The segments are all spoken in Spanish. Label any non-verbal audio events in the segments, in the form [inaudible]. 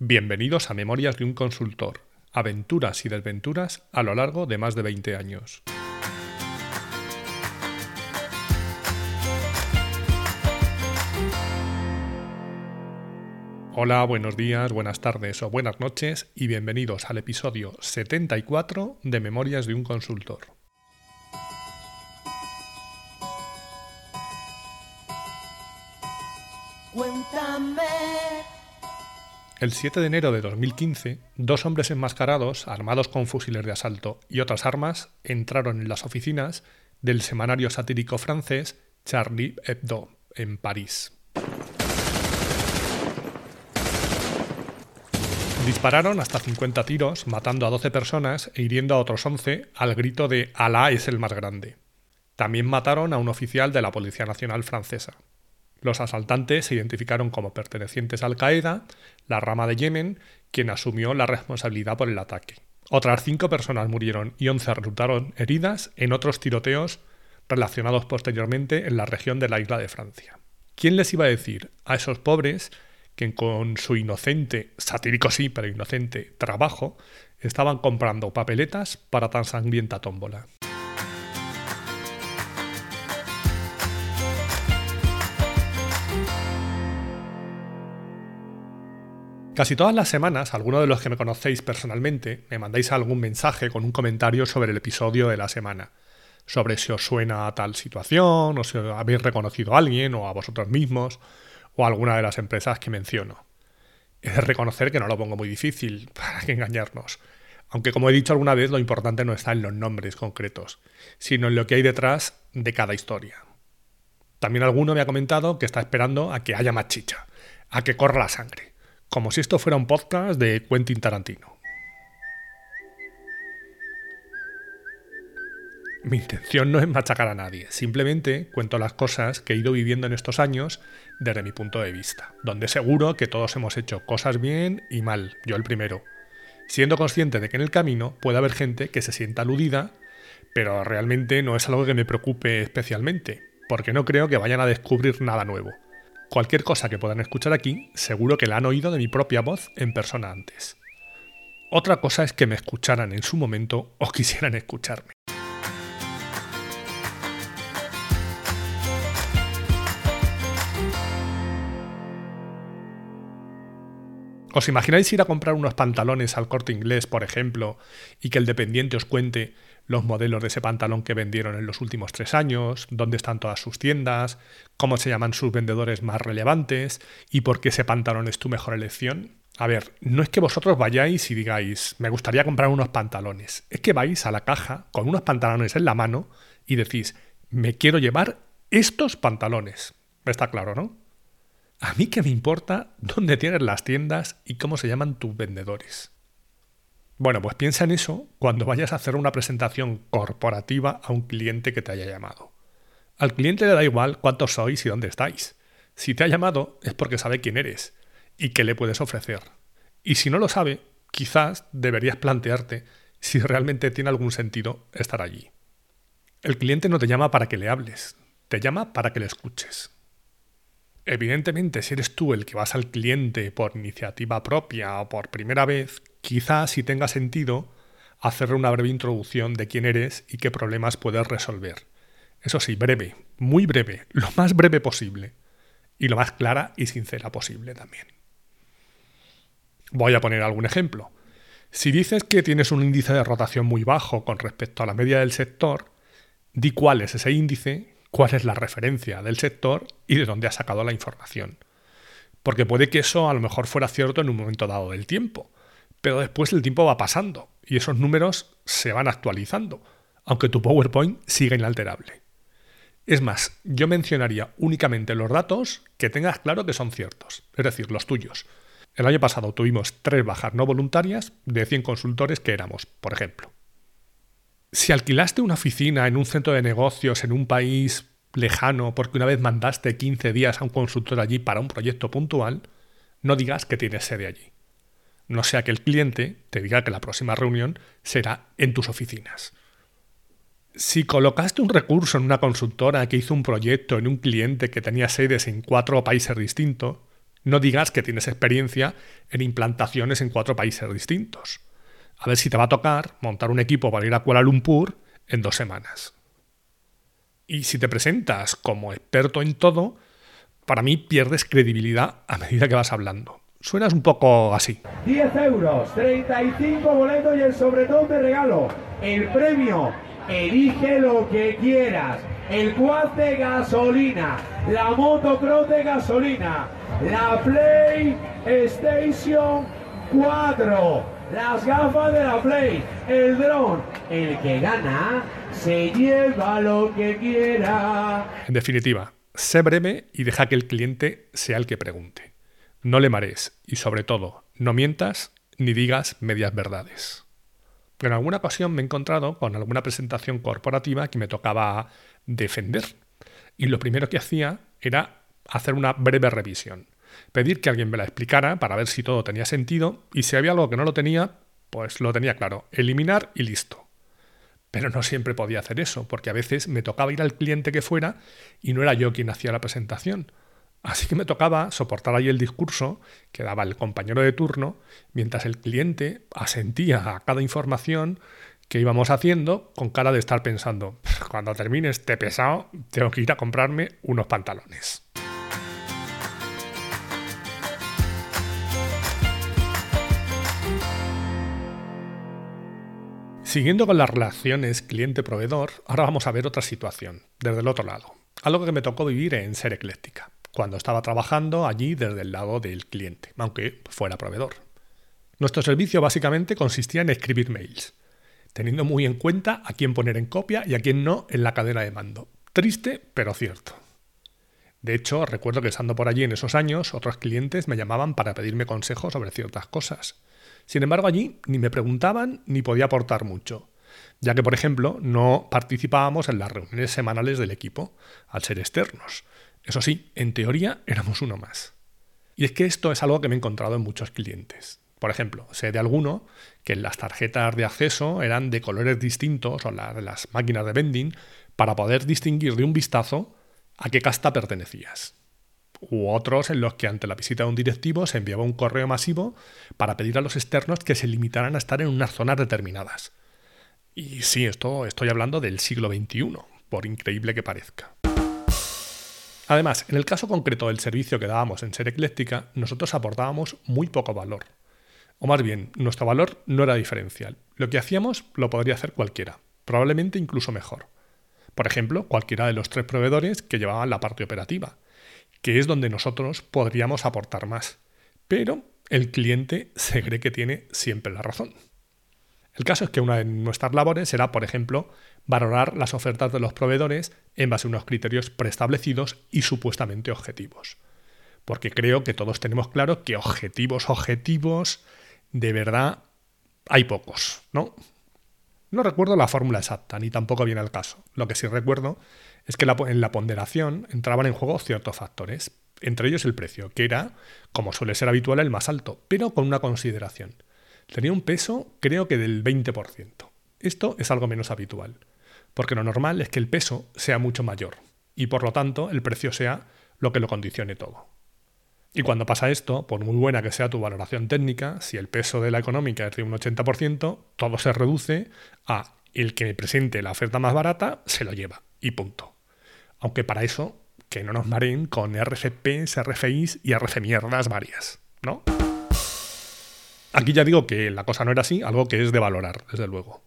Bienvenidos a Memorias de un consultor, aventuras y desventuras a lo largo de más de 20 años. Hola, buenos días, buenas tardes o buenas noches y bienvenidos al episodio 74 de Memorias de un consultor. Cuéntame el 7 de enero de 2015, dos hombres enmascarados, armados con fusiles de asalto y otras armas, entraron en las oficinas del semanario satírico francés Charlie Hebdo, en París. Dispararon hasta 50 tiros, matando a 12 personas e hiriendo a otros 11 al grito de Alá es el más grande. También mataron a un oficial de la Policía Nacional francesa. Los asaltantes se identificaron como pertenecientes a Al-Qaeda, la rama de Yemen, quien asumió la responsabilidad por el ataque. Otras cinco personas murieron y once resultaron heridas en otros tiroteos relacionados posteriormente en la región de la isla de Francia. ¿Quién les iba a decir a esos pobres que con su inocente, satírico sí, pero inocente trabajo, estaban comprando papeletas para tan sangrienta tómbola? Casi todas las semanas, algunos de los que me conocéis personalmente me mandáis algún mensaje con un comentario sobre el episodio de la semana, sobre si os suena a tal situación, o si habéis reconocido a alguien, o a vosotros mismos, o a alguna de las empresas que menciono. De reconocer que no lo pongo muy difícil, [laughs] para engañarnos. Aunque como he dicho alguna vez, lo importante no está en los nombres concretos, sino en lo que hay detrás de cada historia. También alguno me ha comentado que está esperando a que haya más chicha, a que corra la sangre como si esto fuera un podcast de Quentin Tarantino. Mi intención no es machacar a nadie, simplemente cuento las cosas que he ido viviendo en estos años desde mi punto de vista, donde seguro que todos hemos hecho cosas bien y mal, yo el primero, siendo consciente de que en el camino puede haber gente que se sienta aludida, pero realmente no es algo que me preocupe especialmente, porque no creo que vayan a descubrir nada nuevo. Cualquier cosa que puedan escuchar aquí, seguro que la han oído de mi propia voz en persona antes. Otra cosa es que me escucharan en su momento o [laughs] quisieran escucharme. ¿Os imagináis ir a comprar unos pantalones al corte inglés, por ejemplo, y que el dependiente os cuente los modelos de ese pantalón que vendieron en los últimos tres años, dónde están todas sus tiendas, cómo se llaman sus vendedores más relevantes y por qué ese pantalón es tu mejor elección. A ver, no es que vosotros vayáis y digáis, me gustaría comprar unos pantalones. Es que vais a la caja con unos pantalones en la mano y decís, me quiero llevar estos pantalones. Está claro, ¿no? A mí que me importa dónde tienes las tiendas y cómo se llaman tus vendedores. Bueno, pues piensa en eso cuando vayas a hacer una presentación corporativa a un cliente que te haya llamado. Al cliente le da igual cuántos sois y dónde estáis. Si te ha llamado es porque sabe quién eres y qué le puedes ofrecer. Y si no lo sabe, quizás deberías plantearte si realmente tiene algún sentido estar allí. El cliente no te llama para que le hables, te llama para que le escuches. Evidentemente, si eres tú el que vas al cliente por iniciativa propia o por primera vez, quizás si tenga sentido hacerle una breve introducción de quién eres y qué problemas puedes resolver. Eso sí, breve, muy breve, lo más breve posible. Y lo más clara y sincera posible también. Voy a poner algún ejemplo. Si dices que tienes un índice de rotación muy bajo con respecto a la media del sector, di cuál es ese índice cuál es la referencia del sector y de dónde ha sacado la información. Porque puede que eso a lo mejor fuera cierto en un momento dado del tiempo, pero después el tiempo va pasando y esos números se van actualizando, aunque tu PowerPoint siga inalterable. Es más, yo mencionaría únicamente los datos que tengas claro que son ciertos, es decir, los tuyos. El año pasado tuvimos tres bajas no voluntarias de 100 consultores que éramos, por ejemplo. Si alquilaste una oficina en un centro de negocios en un país lejano porque una vez mandaste 15 días a un consultor allí para un proyecto puntual, no digas que tienes sede allí. No sea que el cliente te diga que la próxima reunión será en tus oficinas. Si colocaste un recurso en una consultora que hizo un proyecto en un cliente que tenía sedes en cuatro países distintos, No digas que tienes experiencia en implantaciones en cuatro países distintos. A ver si te va a tocar montar un equipo para ir a Kuala Lumpur en dos semanas. Y si te presentas como experto en todo, para mí pierdes credibilidad a medida que vas hablando. Suenas un poco así. 10 euros, 35 boletos y el sobretón de regalo. El premio, elige lo que quieras. El quad de gasolina, la motocross de gasolina, la PlayStation 4, las gafas de la Play, el dron. El que gana se lleva lo que quiera. En definitiva, sé breve y deja que el cliente sea el que pregunte. No le marees y sobre todo, no mientas ni digas medias verdades. En alguna ocasión me he encontrado con alguna presentación corporativa que me tocaba defender. Y lo primero que hacía era hacer una breve revisión. Pedir que alguien me la explicara para ver si todo tenía sentido y si había algo que no lo tenía, pues lo tenía claro. Eliminar y listo. Pero no siempre podía hacer eso, porque a veces me tocaba ir al cliente que fuera y no era yo quien hacía la presentación. Así que me tocaba soportar ahí el discurso que daba el compañero de turno, mientras el cliente asentía a cada información que íbamos haciendo con cara de estar pensando, cuando termine este pesado, tengo que ir a comprarme unos pantalones. Siguiendo con las relaciones cliente-proveedor, ahora vamos a ver otra situación, desde el otro lado. Algo que me tocó vivir en Ser Ecléctica, cuando estaba trabajando allí desde el lado del cliente, aunque fuera proveedor. Nuestro servicio básicamente consistía en escribir mails, teniendo muy en cuenta a quién poner en copia y a quién no en la cadena de mando. Triste, pero cierto. De hecho, recuerdo que estando por allí en esos años, otros clientes me llamaban para pedirme consejos sobre ciertas cosas. Sin embargo, allí ni me preguntaban ni podía aportar mucho, ya que, por ejemplo, no participábamos en las reuniones semanales del equipo, al ser externos. Eso sí, en teoría éramos uno más. Y es que esto es algo que me he encontrado en muchos clientes. Por ejemplo, sé de alguno que las tarjetas de acceso eran de colores distintos o las las máquinas de vending para poder distinguir de un vistazo a qué casta pertenecías u otros en los que ante la visita de un directivo se enviaba un correo masivo para pedir a los externos que se limitaran a estar en unas zonas determinadas. Y sí, esto estoy hablando del siglo XXI, por increíble que parezca. Además, en el caso concreto del servicio que dábamos en Ser Ecléctica, nosotros aportábamos muy poco valor. O más bien, nuestro valor no era diferencial. Lo que hacíamos lo podría hacer cualquiera, probablemente incluso mejor. Por ejemplo, cualquiera de los tres proveedores que llevaban la parte operativa, que es donde nosotros podríamos aportar más. Pero el cliente se cree que tiene siempre la razón. El caso es que una de nuestras labores será, por ejemplo, valorar las ofertas de los proveedores en base a unos criterios preestablecidos y supuestamente objetivos. Porque creo que todos tenemos claro que objetivos, objetivos, de verdad, hay pocos, ¿no? No recuerdo la fórmula exacta, ni tampoco viene al caso. Lo que sí recuerdo es que en la ponderación entraban en juego ciertos factores, entre ellos el precio, que era, como suele ser habitual, el más alto, pero con una consideración. Tenía un peso, creo que del 20%. Esto es algo menos habitual, porque lo normal es que el peso sea mucho mayor, y por lo tanto el precio sea lo que lo condicione todo. Y cuando pasa esto, por muy buena que sea tu valoración técnica, si el peso de la económica es de un 80%, todo se reduce a el que me presente la oferta más barata se lo lleva, y punto. Aunque para eso, que no nos mareen con RFPs, RFIs y RF mierdas varias, ¿no? Aquí ya digo que la cosa no era así, algo que es de valorar, desde luego.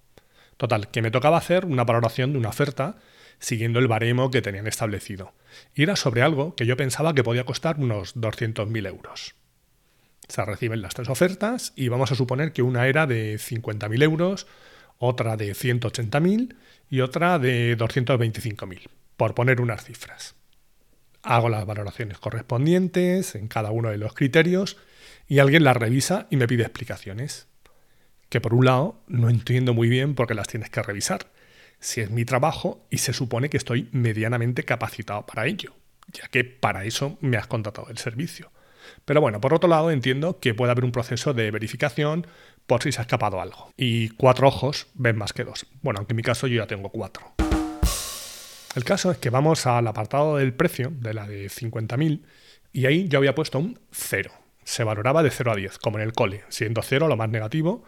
Total, que me tocaba hacer una valoración de una oferta siguiendo el baremo que tenían establecido. Y era sobre algo que yo pensaba que podía costar unos 200.000 euros. Se reciben las tres ofertas y vamos a suponer que una era de 50.000 euros, otra de 180.000 y otra de 225.000 por poner unas cifras. Hago las valoraciones correspondientes en cada uno de los criterios y alguien las revisa y me pide explicaciones. Que por un lado no entiendo muy bien por qué las tienes que revisar, si es mi trabajo y se supone que estoy medianamente capacitado para ello, ya que para eso me has contratado el servicio. Pero bueno, por otro lado entiendo que puede haber un proceso de verificación por si se ha escapado algo. Y cuatro ojos ven más que dos. Bueno, aunque en mi caso yo ya tengo cuatro. El caso es que vamos al apartado del precio, de la de 50.000, Y ahí yo había puesto un 0. Se valoraba de 0 a 10, como en el cole, siendo 0 lo más negativo.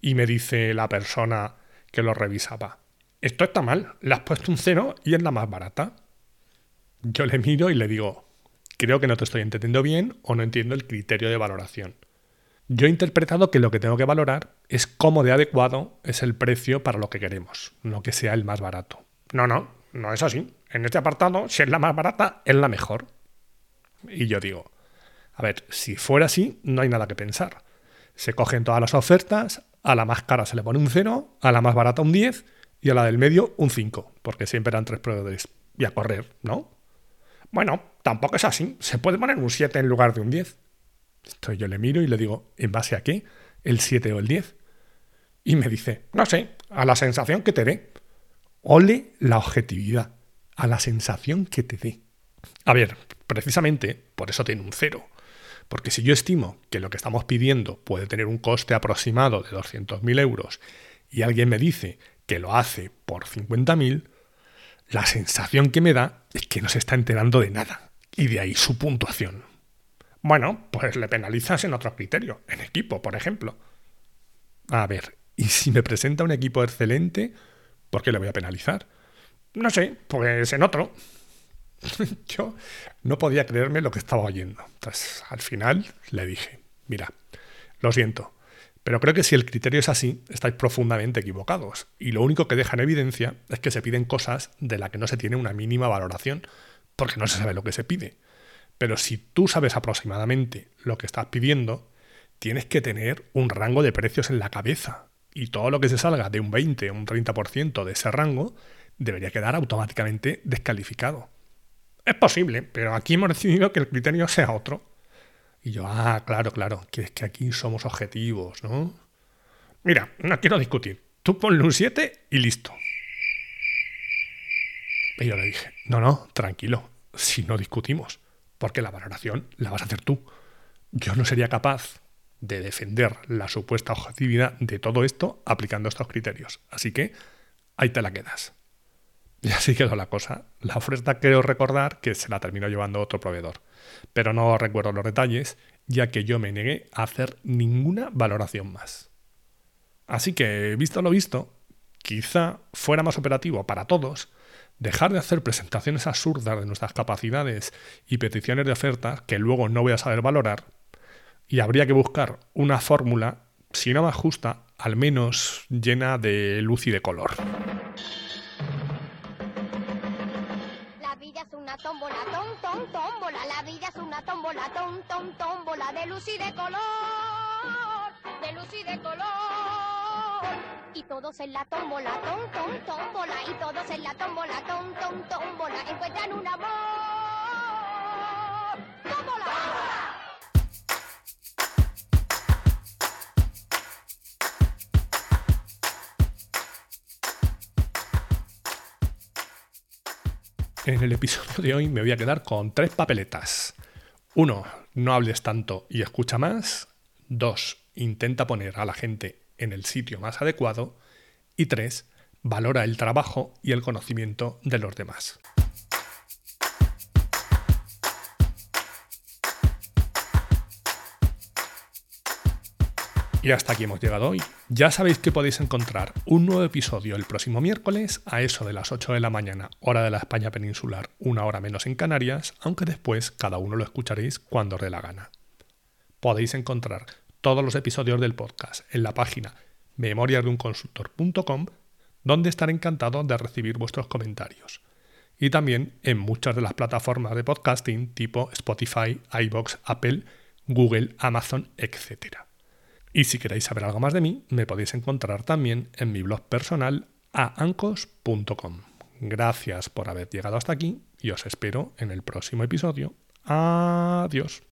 Y me dice la persona que lo revisaba, esto está mal, le has puesto un 0 y es la más barata. Yo le miro y le digo, creo que no te estoy entendiendo bien o no entiendo el criterio de valoración. Yo he interpretado que lo que tengo que valorar es cómo de adecuado es el precio para lo que queremos, no que sea el más barato. No, no, no es así. En este apartado, si es la más barata, es la mejor. Y yo digo, a ver, si fuera así, no hay nada que pensar. Se cogen todas las ofertas, a la más cara se le pone un 0, a la más barata un 10 y a la del medio un 5, porque siempre eran tres proveedores. Y a correr, ¿no? Bueno, tampoco es así. Se puede poner un 7 en lugar de un 10. Entonces yo le miro y le digo, ¿en base a qué? ¿El 7 o el 10? Y me dice, no sé, a la sensación que te dé. Ole la objetividad, a la sensación que te dé. A ver, precisamente por eso tiene un 0. Porque si yo estimo que lo que estamos pidiendo puede tener un coste aproximado de 200.000 euros y alguien me dice que lo hace por 50.000, la sensación que me da es que no se está enterando de nada. Y de ahí su puntuación. Bueno, pues le penalizas en otro criterio, en equipo, por ejemplo. A ver, ¿y si me presenta un equipo excelente, por qué le voy a penalizar? No sé, pues en otro. [laughs] Yo no podía creerme lo que estaba oyendo. Entonces, al final le dije, mira, lo siento, pero creo que si el criterio es así, estáis profundamente equivocados. Y lo único que deja en evidencia es que se piden cosas de las que no se tiene una mínima valoración, porque no se sabe lo que se pide. Pero si tú sabes aproximadamente lo que estás pidiendo, tienes que tener un rango de precios en la cabeza. Y todo lo que se salga de un 20 o un 30% de ese rango debería quedar automáticamente descalificado. Es posible, pero aquí hemos decidido que el criterio sea otro. Y yo, ah, claro, claro, que es que aquí somos objetivos, ¿no? Mira, no quiero discutir. Tú ponle un 7 y listo. Y yo le dije, no, no, tranquilo, si no discutimos, porque la valoración la vas a hacer tú. Yo no sería capaz de defender la supuesta objetividad de todo esto aplicando estos criterios. Así que ahí te la quedas. Y así quedó la cosa. La oferta creo recordar que se la terminó llevando otro proveedor, pero no recuerdo los detalles, ya que yo me negué a hacer ninguna valoración más. Así que, visto lo visto, quizá fuera más operativo para todos dejar de hacer presentaciones absurdas de nuestras capacidades y peticiones de ofertas que luego no voy a saber valorar, y habría que buscar una fórmula, si no más justa, al menos llena de luz y de color. La vida es una tómbola, tom, tom, tómbola. De luz y de color, de luz y de color. Y todos en la tómbola, tom, tom, tómbola. Y todos en la tómbola, tom, tom, tómbola. Encuentran un amor. En el episodio de hoy me voy a quedar con tres papeletas. Uno, no hables tanto y escucha más. Dos, intenta poner a la gente en el sitio más adecuado. Y tres, valora el trabajo y el conocimiento de los demás. Y hasta aquí hemos llegado hoy. Ya sabéis que podéis encontrar un nuevo episodio el próximo miércoles a eso de las 8 de la mañana, hora de la España peninsular, una hora menos en Canarias, aunque después cada uno lo escucharéis cuando os dé la gana. Podéis encontrar todos los episodios del podcast en la página memoriasdeunconsultor.com, donde estaré encantado de recibir vuestros comentarios. Y también en muchas de las plataformas de podcasting tipo Spotify, iBox, Apple, Google, Amazon, etc. Y si queréis saber algo más de mí, me podéis encontrar también en mi blog personal aancos.com. Gracias por haber llegado hasta aquí y os espero en el próximo episodio. Adiós.